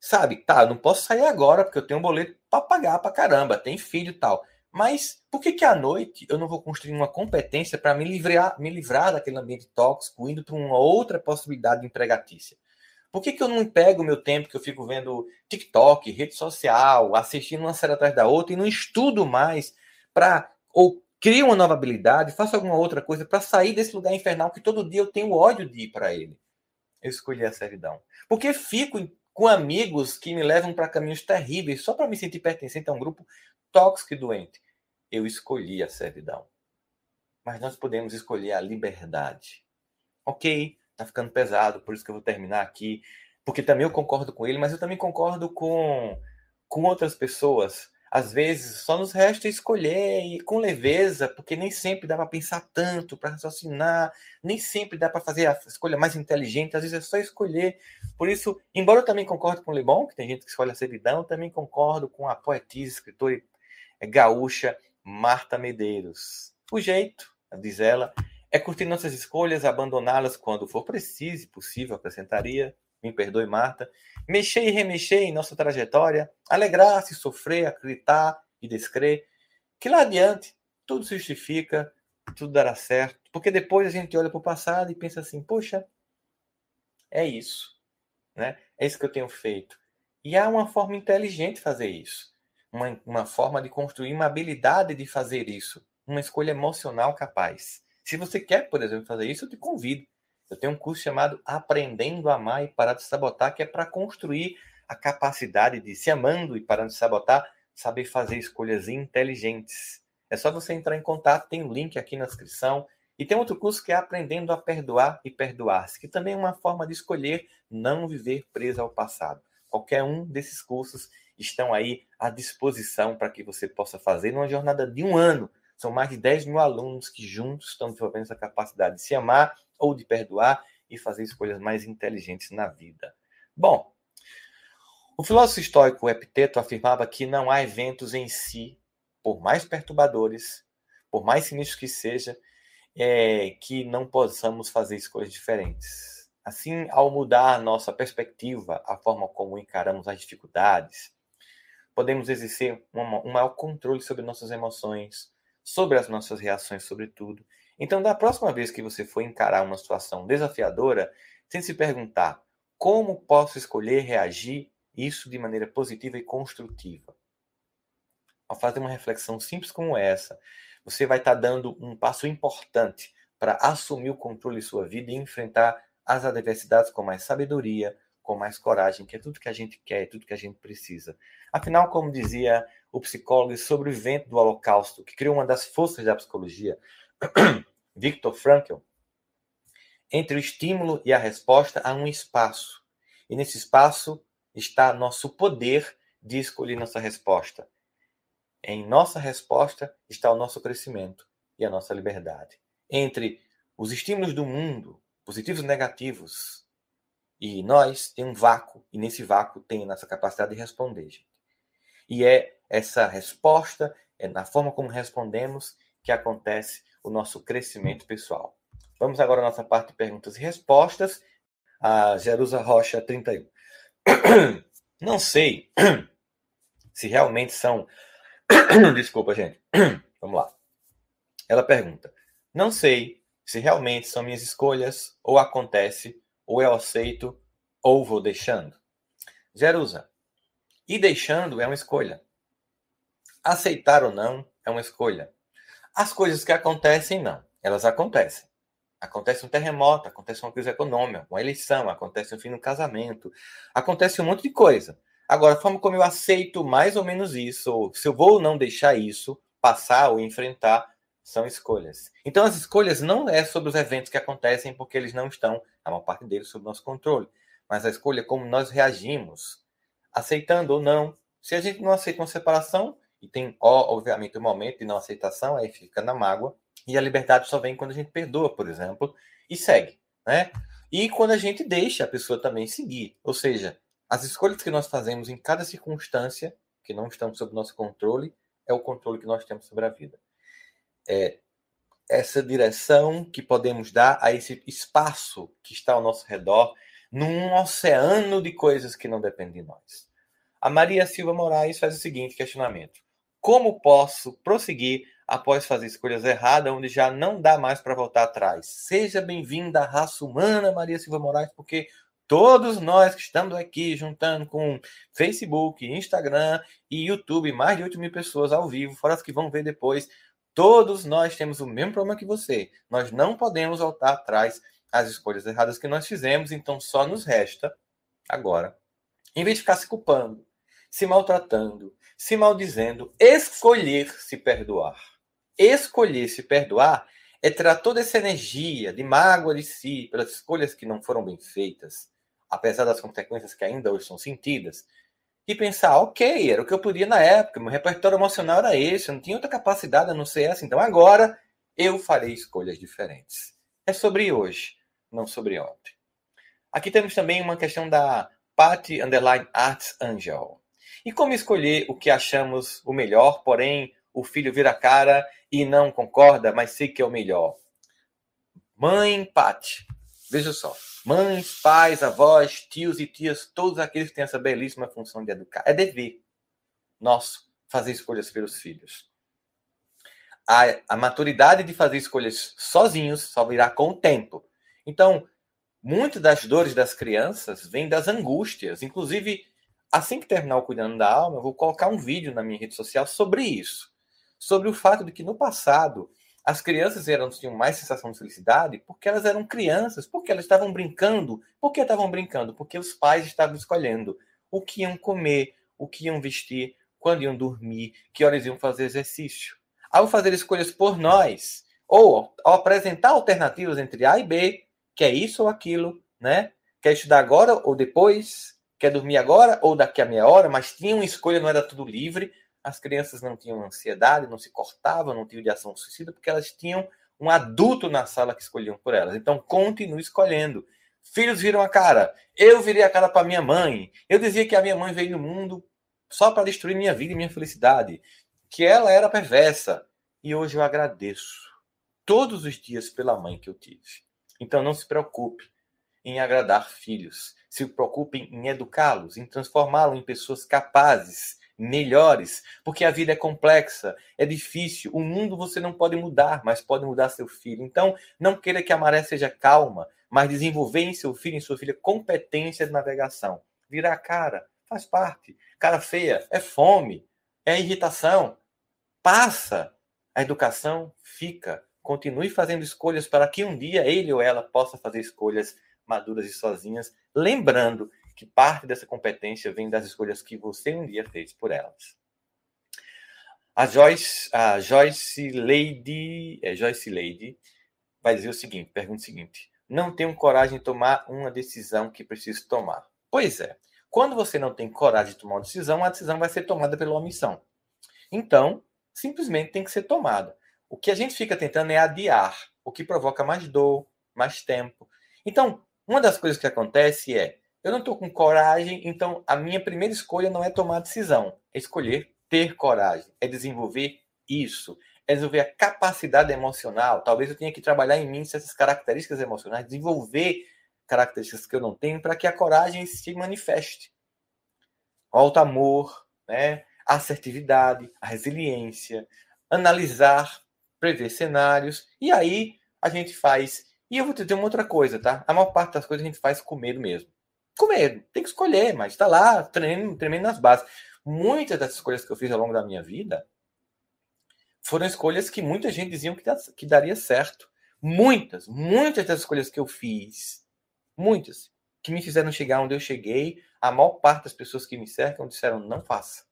Speaker 1: sabe, tá, não posso sair agora porque eu tenho um boleto para pagar para caramba, tem filho e tal. Mas por que que à noite eu não vou construir uma competência para me livrar, me livrar daquele ambiente tóxico, indo para uma outra possibilidade de empregatícia? Por que, que eu não pego o meu tempo que eu fico vendo TikTok, rede social, assistindo uma série atrás da outra e não estudo mais para ou crio uma nova habilidade, faço alguma outra coisa para sair desse lugar infernal que todo dia eu tenho ódio de ir para ele? Eu escolhi a servidão. Porque fico com amigos que me levam para caminhos terríveis só para me sentir pertencente a um grupo tóxico e doente eu escolhi a servidão. Mas nós podemos escolher a liberdade. Ok, tá ficando pesado, por isso que eu vou terminar aqui. Porque também eu concordo com ele, mas eu também concordo com, com outras pessoas. Às vezes só nos resta escolher e com leveza, porque nem sempre dá para pensar tanto, para raciocinar, nem sempre dá para fazer a escolha mais inteligente, às vezes é só escolher. Por isso, embora eu também concorde com o Lebon, que tem gente que escolhe a servidão, também concordo com a poetisa, escritora gaúcha Marta Medeiros. O jeito, diz ela, é curtir nossas escolhas, abandoná-las quando for preciso e possível, acrescentaria. Me perdoe, Marta. Mexer e remexer em nossa trajetória, alegrar-se, sofrer, acreditar e descrer. Que lá adiante tudo se justifica, tudo dará certo. Porque depois a gente olha para o passado e pensa assim: poxa, é isso. Né? É isso que eu tenho feito. E há uma forma inteligente de fazer isso uma, uma forma de construir uma habilidade de fazer isso, uma escolha emocional capaz. Se você quer, por exemplo, fazer isso, eu te convido. Eu tenho um curso chamado Aprendendo a Amar e Parar de Sabotar, que é para construir a capacidade de, se amando e parando de sabotar, saber fazer escolhas inteligentes. É só você entrar em contato, tem o um link aqui na descrição. E tem outro curso que é Aprendendo a Perdoar e Perdoar-se, que também é uma forma de escolher não viver preso ao passado. Qualquer um desses cursos estão aí à disposição para que você possa fazer numa jornada de um ano. São mais de 10 mil alunos que juntos estão desenvolvendo essa capacidade de se amar ou de perdoar e fazer escolhas mais inteligentes na vida. Bom, o filósofo estoico Epiteto afirmava que não há eventos em si, por mais perturbadores, por mais sinistros que seja, é, que não possamos fazer escolhas diferentes. Assim, ao mudar nossa perspectiva, a forma como encaramos as dificuldades, podemos exercer um maior controle sobre nossas emoções, sobre as nossas reações, sobretudo. Então, da próxima vez que você for encarar uma situação desafiadora, tente se perguntar como posso escolher reagir isso de maneira positiva e construtiva. Ao fazer uma reflexão simples como essa, você vai estar dando um passo importante para assumir o controle de sua vida e enfrentar as adversidades com mais sabedoria, com mais coragem, que é tudo que a gente quer, é tudo que a gente precisa. Afinal, como dizia o psicólogo e sobrevivente do Holocausto, que criou uma das forças da psicologia, Viktor Frankl, entre o estímulo e a resposta há um espaço. E nesse espaço está nosso poder de escolher nossa resposta. Em nossa resposta está o nosso crescimento e a nossa liberdade. Entre os estímulos do mundo, positivos e negativos, e nós tem um vácuo, e nesse vácuo tem a nossa capacidade de responder, gente. E é essa resposta, é na forma como respondemos, que acontece o nosso crescimento pessoal. Vamos agora à nossa parte de perguntas e respostas. A Jerusa Rocha 31. Não sei se realmente são. Desculpa, gente. Vamos lá. Ela pergunta: Não sei se realmente são minhas escolhas, ou acontece, ou eu aceito, ou vou deixando. Jerusa. E deixando é uma escolha. Aceitar ou não é uma escolha. As coisas que acontecem, não. Elas acontecem. Acontece um terremoto, acontece uma crise econômica, uma eleição, acontece um fim no casamento, acontece um monte de coisa. Agora, a forma como eu aceito mais ou menos isso, ou se eu vou ou não deixar isso passar ou enfrentar, são escolhas. Então, as escolhas não é sobre os eventos que acontecem, porque eles não estão, a maior parte deles, sob nosso controle. Mas a escolha é como nós reagimos, aceitando ou não. Se a gente não aceita uma separação, e tem, obviamente, um momento de não aceitação, aí fica na mágoa, e a liberdade só vem quando a gente perdoa, por exemplo, e segue, né? E quando a gente deixa a pessoa também seguir. Ou seja, as escolhas que nós fazemos em cada circunstância, que não estão sob nosso controle, é o controle que nós temos sobre a vida. É essa direção que podemos dar a esse espaço que está ao nosso redor, num oceano de coisas que não dependem de nós. A Maria Silva Moraes faz o seguinte questionamento: Como posso prosseguir após fazer escolhas erradas, onde já não dá mais para voltar atrás. Seja bem-vinda à raça humana, Maria Silva Moraes, porque todos nós que estamos aqui juntando com Facebook, Instagram e YouTube, mais de 8 mil pessoas ao vivo, fora as que vão ver depois, todos nós temos o mesmo problema que você. Nós não podemos voltar atrás às escolhas erradas que nós fizemos, então só nos resta agora, em vez de ficar se culpando, se maltratando, se maldizendo, escolher se perdoar escolher se perdoar é tirar toda essa energia de mágoa de si pelas escolhas que não foram bem feitas, apesar das consequências que ainda hoje são sentidas, e pensar, ok, era o que eu podia na época, meu repertório emocional era esse, eu não tinha outra capacidade a não ser essa, então agora eu farei escolhas diferentes. É sobre hoje, não sobre ontem. Aqui temos também uma questão da Patty Underline Arts Angel. E como escolher o que achamos o melhor, porém o filho vira a cara e não concorda, mas sei que é o melhor. Mãe, Pati, veja só. Mães, pais, avós, tios e tias, todos aqueles que têm essa belíssima função de educar. É dever nosso fazer escolhas pelos filhos. A, a maturidade de fazer escolhas sozinhos só virá com o tempo. Então, muitas das dores das crianças vêm das angústias. Inclusive, assim que terminar o Cuidando da Alma, eu vou colocar um vídeo na minha rede social sobre isso sobre o fato de que no passado as crianças eram, tinham mais sensação de felicidade porque elas eram crianças, porque elas estavam brincando. Por que estavam brincando? Porque os pais estavam escolhendo o que iam comer, o que iam vestir, quando iam dormir, que horas iam fazer exercício. Ao fazer escolhas por nós, ou ao apresentar alternativas entre A e B, que é isso ou aquilo, né? Quer estudar agora ou depois? Quer dormir agora ou daqui a meia hora? Mas tinha uma escolha, não era tudo livre as crianças não tinham ansiedade, não se cortavam, não tinham de ação suicida, porque elas tinham um adulto na sala que escolhiam por elas. Então, continue escolhendo. Filhos viram a cara. Eu virei a cara para minha mãe. Eu dizia que a minha mãe veio no mundo só para destruir minha vida e minha felicidade. Que ela era perversa. E hoje eu agradeço todos os dias pela mãe que eu tive. Então, não se preocupe em agradar filhos. Se preocupe em educá-los, em transformá-los em pessoas capazes melhores, porque a vida é complexa, é difícil. O mundo você não pode mudar, mas pode mudar seu filho. Então, não queira que a maré seja calma, mas desenvolver em seu filho, em sua filha, competência de navegação. Virar a cara, faz parte. Cara feia é fome, é irritação. Passa. A educação fica. Continue fazendo escolhas para que um dia ele ou ela possa fazer escolhas maduras e sozinhas, lembrando que parte dessa competência vem das escolhas que você um dia fez por elas. A Joyce, a Joyce Lady, é Joyce Lady, vai dizer o seguinte, pergunta o seguinte: não tenho coragem de tomar uma decisão que preciso tomar. Pois é, quando você não tem coragem de tomar uma decisão, a decisão vai ser tomada pela omissão. Então, simplesmente tem que ser tomada. O que a gente fica tentando é adiar, o que provoca mais dor, mais tempo. Então, uma das coisas que acontece é, eu não estou com coragem, então a minha primeira escolha não é tomar decisão, é escolher ter coragem, é desenvolver isso, é desenvolver a capacidade emocional. Talvez eu tenha que trabalhar em mim essas características emocionais, desenvolver características que eu não tenho para que a coragem se manifeste. O alto amor, né? assertividade, a resiliência, analisar, prever cenários, e aí a gente faz. E eu vou te dizer uma outra coisa, tá? A maior parte das coisas a gente faz com medo mesmo. Com medo, tem que escolher, mas está lá, tremendo nas bases. Muitas das escolhas que eu fiz ao longo da minha vida foram escolhas que muita gente dizia que, que daria certo. Muitas, muitas das escolhas que eu fiz, muitas, que me fizeram chegar onde eu cheguei, a maior parte das pessoas que me cercam disseram não faça.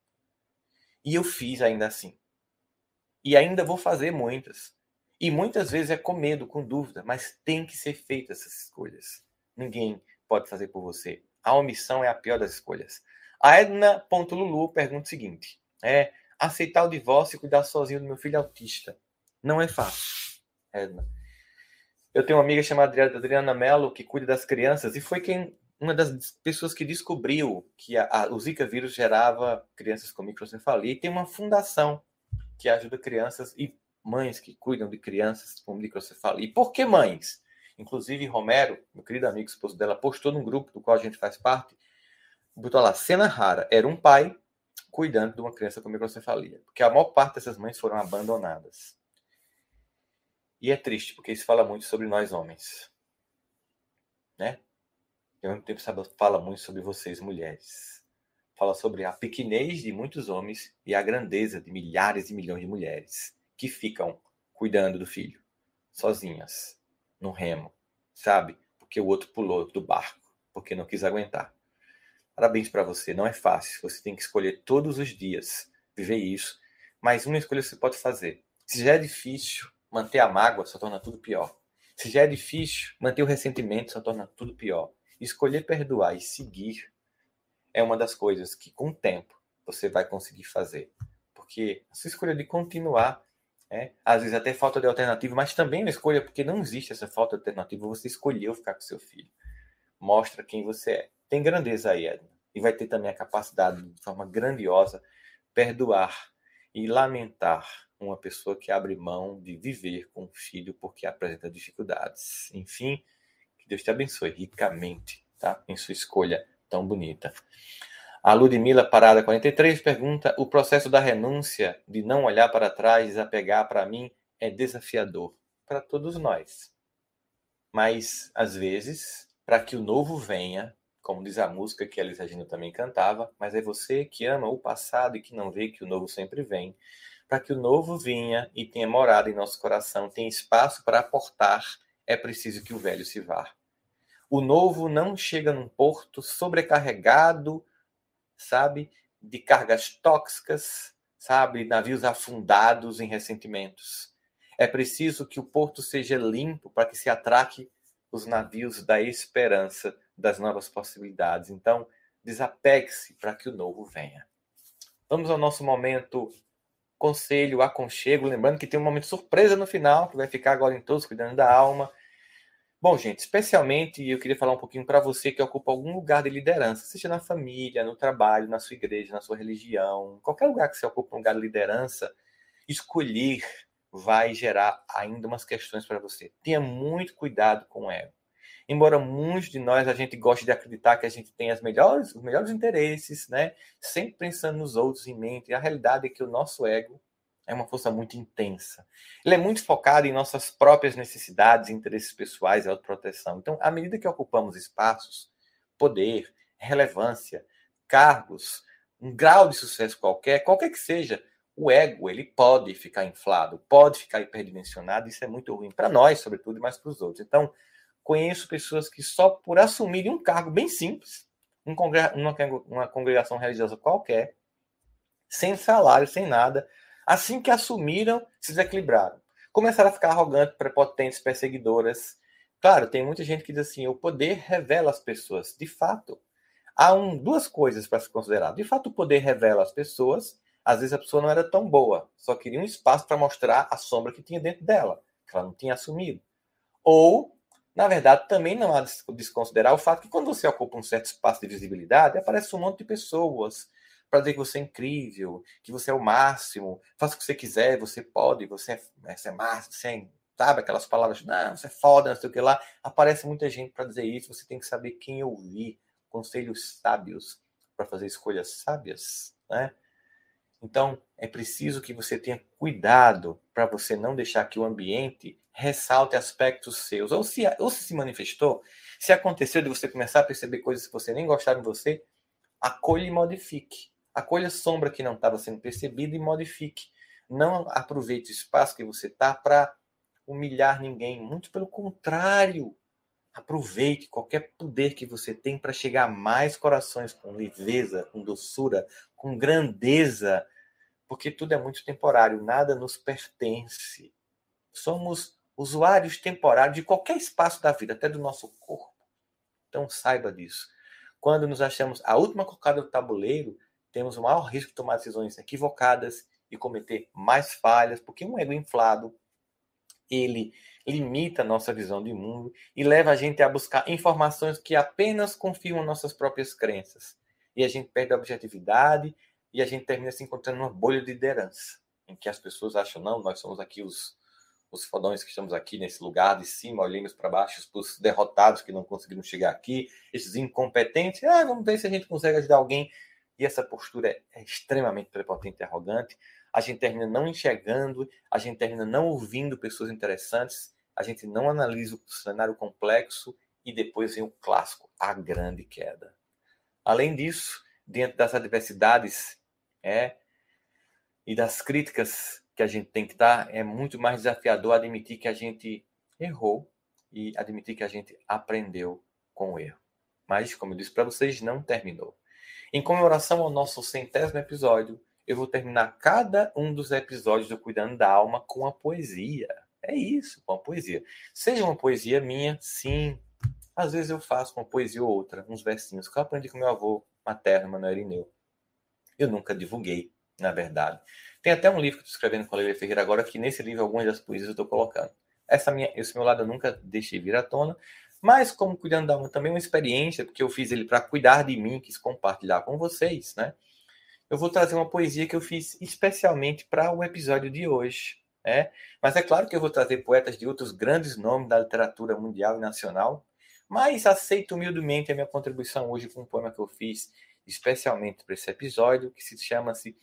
Speaker 1: E eu fiz ainda assim. E ainda vou fazer muitas. E muitas vezes é com medo, com dúvida, mas tem que ser feitas essas escolhas. Ninguém pode fazer por você. A omissão é a pior das escolhas. A Edna.lulu pergunta o seguinte: é aceitar o divórcio e cuidar sozinho do meu filho autista. Não é fácil, Edna. Eu tenho uma amiga chamada Adriana Mello que cuida das crianças e foi quem uma das pessoas que descobriu que a, a, o Zika vírus gerava crianças com microcefalia e tem uma fundação que ajuda crianças e mães que cuidam de crianças com microcefalia. E por que mães? Inclusive, Romero, meu querido amigo esposo dela, postou num grupo do qual a gente faz parte, botou lá, cena rara, era um pai cuidando de uma criança com microcefalia, porque a maior parte dessas mães foram abandonadas. E é triste, porque isso fala muito sobre nós homens. Né? E ao mesmo tempo sabe, fala muito sobre vocês, mulheres. Fala sobre a pequenez de muitos homens e a grandeza de milhares e milhões de mulheres que ficam cuidando do filho, sozinhas, no remo, sabe? Porque o outro pulou do barco, porque não quis aguentar. Parabéns para você, não é fácil. Você tem que escolher todos os dias viver isso, mas uma escolha você pode fazer. Se já é difícil, manter a mágoa só torna tudo pior. Se já é difícil, manter o ressentimento só torna tudo pior. Escolher perdoar e seguir é uma das coisas que, com o tempo, você vai conseguir fazer. Porque a sua escolha de continuar é, às vezes até falta de alternativa, mas também uma escolha, porque não existe essa falta de alternativa, você escolheu ficar com seu filho. Mostra quem você é. Tem grandeza aí, Edna. E vai ter também a capacidade, de forma grandiosa, perdoar e lamentar uma pessoa que abre mão de viver com o filho porque apresenta dificuldades. Enfim, que Deus te abençoe ricamente, tá? Em sua escolha tão bonita. A Ludmila Parada 43 pergunta: o processo da renúncia, de não olhar para trás, desapegar para mim, é desafiador para todos nós. Mas, às vezes, para que o novo venha, como diz a música que a Elis Regina também cantava, mas é você que ama o passado e que não vê que o novo sempre vem. Para que o novo venha e tenha morada em nosso coração, tenha espaço para aportar, é preciso que o velho se vá. O novo não chega num porto sobrecarregado sabe? De cargas tóxicas, sabe? Navios afundados em ressentimentos. É preciso que o porto seja limpo para que se atraque os navios da esperança, das novas possibilidades. Então, desapegue-se para que o novo venha. Vamos ao nosso momento conselho, aconchego. Lembrando que tem um momento surpresa no final, que vai ficar agora em todos cuidando da alma. Bom, gente, especialmente eu queria falar um pouquinho para você que ocupa algum lugar de liderança, seja na família, no trabalho, na sua igreja, na sua religião, qualquer lugar que você ocupa um lugar de liderança, escolher vai gerar ainda umas questões para você. Tenha muito cuidado com ego. Embora muitos de nós a gente goste de acreditar que a gente tem as melhores, os melhores interesses, né? Sempre pensando nos outros em mente, a realidade é que o nosso ego é uma força muito intensa. Ele é muito focado em nossas próprias necessidades, interesses pessoais e autoproteção. Então, à medida que ocupamos espaços, poder, relevância, cargos, um grau de sucesso qualquer, qualquer que seja, o ego ele pode ficar inflado, pode ficar hiperdimensionado. Isso é muito ruim para nós, sobretudo, mas para os outros. Então, conheço pessoas que só por assumirem um cargo bem simples, uma congregação religiosa qualquer, sem salário, sem nada, Assim que assumiram, se desequilibraram. Começaram a ficar arrogantes, prepotentes, perseguidoras. Claro, tem muita gente que diz assim: o poder revela as pessoas. De fato, há um, duas coisas para se considerar. De fato, o poder revela as pessoas. Às vezes a pessoa não era tão boa, só queria um espaço para mostrar a sombra que tinha dentro dela, que ela não tinha assumido. Ou, na verdade, também não há de desconsiderar o fato que quando você ocupa um certo espaço de visibilidade, aparece um monte de pessoas para dizer que você é incrível, que você é o máximo, faça o que você quiser, você pode, você é, né, você é máximo, você é, sabe aquelas palavras, não, você é foda, não sei o que lá. Aparece muita gente para dizer isso, você tem que saber quem ouvir, conselhos sábios para fazer escolhas sábias, né? Então, é preciso que você tenha cuidado para você não deixar que o ambiente ressalte aspectos seus. Ou se, ou se se manifestou, se aconteceu de você começar a perceber coisas que você nem gostava em você, acolha e modifique. Acolha sombra que não estava sendo percebida e modifique. Não aproveite o espaço que você está para humilhar ninguém. Muito pelo contrário. Aproveite qualquer poder que você tem para chegar a mais corações com leveza, com doçura, com grandeza, porque tudo é muito temporário, nada nos pertence. Somos usuários temporários de qualquer espaço da vida, até do nosso corpo. Então saiba disso. Quando nos achamos a última colocada do tabuleiro, temos o maior risco de tomar decisões equivocadas e cometer mais falhas, porque um ego inflado, ele limita a nossa visão de mundo e leva a gente a buscar informações que apenas confirmam nossas próprias crenças. E a gente perde a objetividade e a gente termina se encontrando numa bolha de liderança, em que as pessoas acham, não, nós somos aqui os, os fodões que estamos aqui nesse lugar de cima, olhamos para baixo, os derrotados que não conseguiram chegar aqui, esses incompetentes, ah, vamos ver se a gente consegue ajudar alguém e essa postura é, extremamente prepotente e arrogante. A gente termina não enxergando, a gente termina não ouvindo pessoas interessantes, a gente não analisa o cenário complexo e depois vem o clássico, a grande queda. Além disso, dentro das adversidades é, e das críticas que a gente tem que dar, é muito mais desafiador admitir que a gente errou e admitir que a gente aprendeu com o erro. Mas, como eu disse para vocês, não terminou. Em comemoração ao nosso centésimo episódio, eu vou terminar cada um dos episódios do Cuidando da Alma com uma poesia. É isso, com uma poesia. Seja uma poesia minha, sim. Às vezes eu faço uma poesia ou outra, uns versinhos que eu aprendi com meu avô materno, Manuel Irineu. Eu nunca divulguei, na verdade. Tem até um livro que estou escrevendo com a Leila Ferreira agora, que nesse livro algumas das poesias eu estou colocando. Essa minha, esse meu lado eu nunca deixei vir à tona, mas como cuidando da alma também é uma experiência, porque eu fiz ele para cuidar de mim, quis compartilhar com vocês, né? Eu vou trazer uma poesia que eu fiz especialmente para o episódio de hoje, né? Mas é claro que eu vou trazer poetas de outros grandes nomes da literatura mundial e nacional, mas aceito humildemente a minha contribuição hoje com um poema que eu fiz especialmente para esse episódio, que se chama-se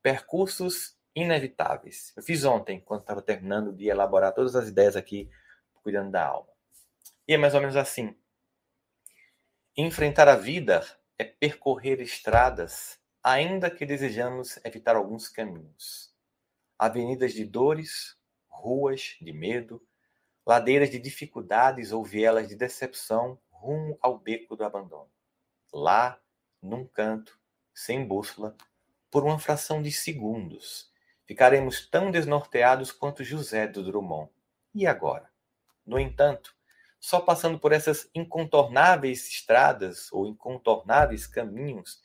Speaker 1: Percursos Inevitáveis. Eu fiz ontem, quando estava terminando de elaborar todas as ideias aqui, cuidando da alma. E é mais ou menos assim. Enfrentar a vida é percorrer estradas, ainda que desejamos evitar alguns caminhos. Avenidas de dores, ruas de medo, ladeiras de dificuldades ou vielas de decepção rumo ao beco do abandono. Lá, num canto, sem bússola, por uma fração de segundos, ficaremos tão desnorteados quanto José do Drummond. E agora? No entanto, só passando por essas incontornáveis estradas ou incontornáveis caminhos,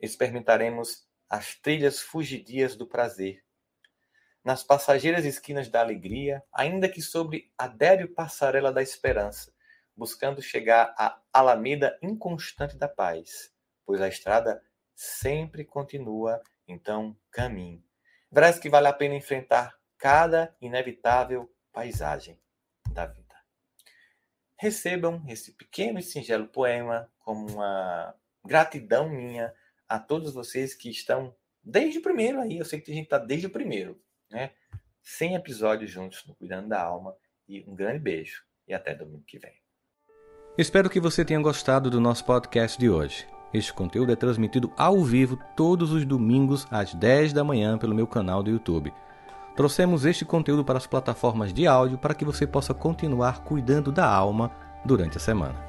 Speaker 1: experimentaremos as trilhas fugidias do prazer. Nas passageiras esquinas da alegria, ainda que sobre a débil passarela da esperança, buscando chegar à alameda inconstante da paz, pois a estrada sempre continua, então caminho. Verás que vale a pena enfrentar cada inevitável paisagem da vida recebam esse pequeno e singelo poema como uma gratidão minha a todos vocês que estão desde o primeiro aí. Eu sei que a gente está desde o primeiro, né? 100 episódios juntos no Cuidando da Alma. E um grande beijo e até domingo que vem.
Speaker 2: Espero que você tenha gostado do nosso podcast de hoje. Este conteúdo é transmitido ao vivo todos os domingos às 10 da manhã pelo meu canal do YouTube. Trouxemos este conteúdo para as plataformas de áudio para que você possa continuar cuidando da alma durante a semana.